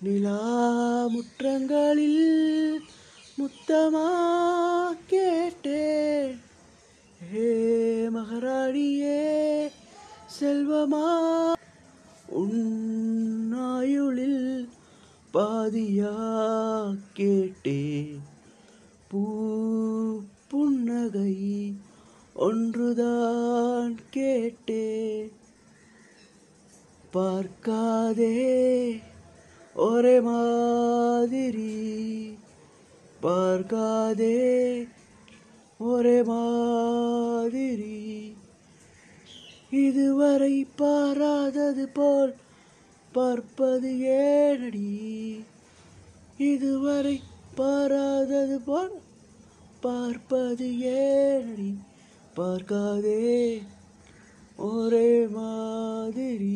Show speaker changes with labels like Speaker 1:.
Speaker 1: நிலா முற்றங்களில் முத்தமா கேட்டேன். ஹே மகராடியே செல்வமா? உன்னாயுளில் பாதியா கேட்டேன். பூ புன்னகை ஒன்றுதான் கேட்டேன். பார்க்காதே ஒரே மாதிரி பார்க்காதே. ஒரே மாதிரி இதுவரை பாராதது போல் பார்ப்பது ஏனடி. இதுவரை பாராதது போல் பார்ப்பது ஏனடி. பார்க்காதே. ஒரே மாதிரி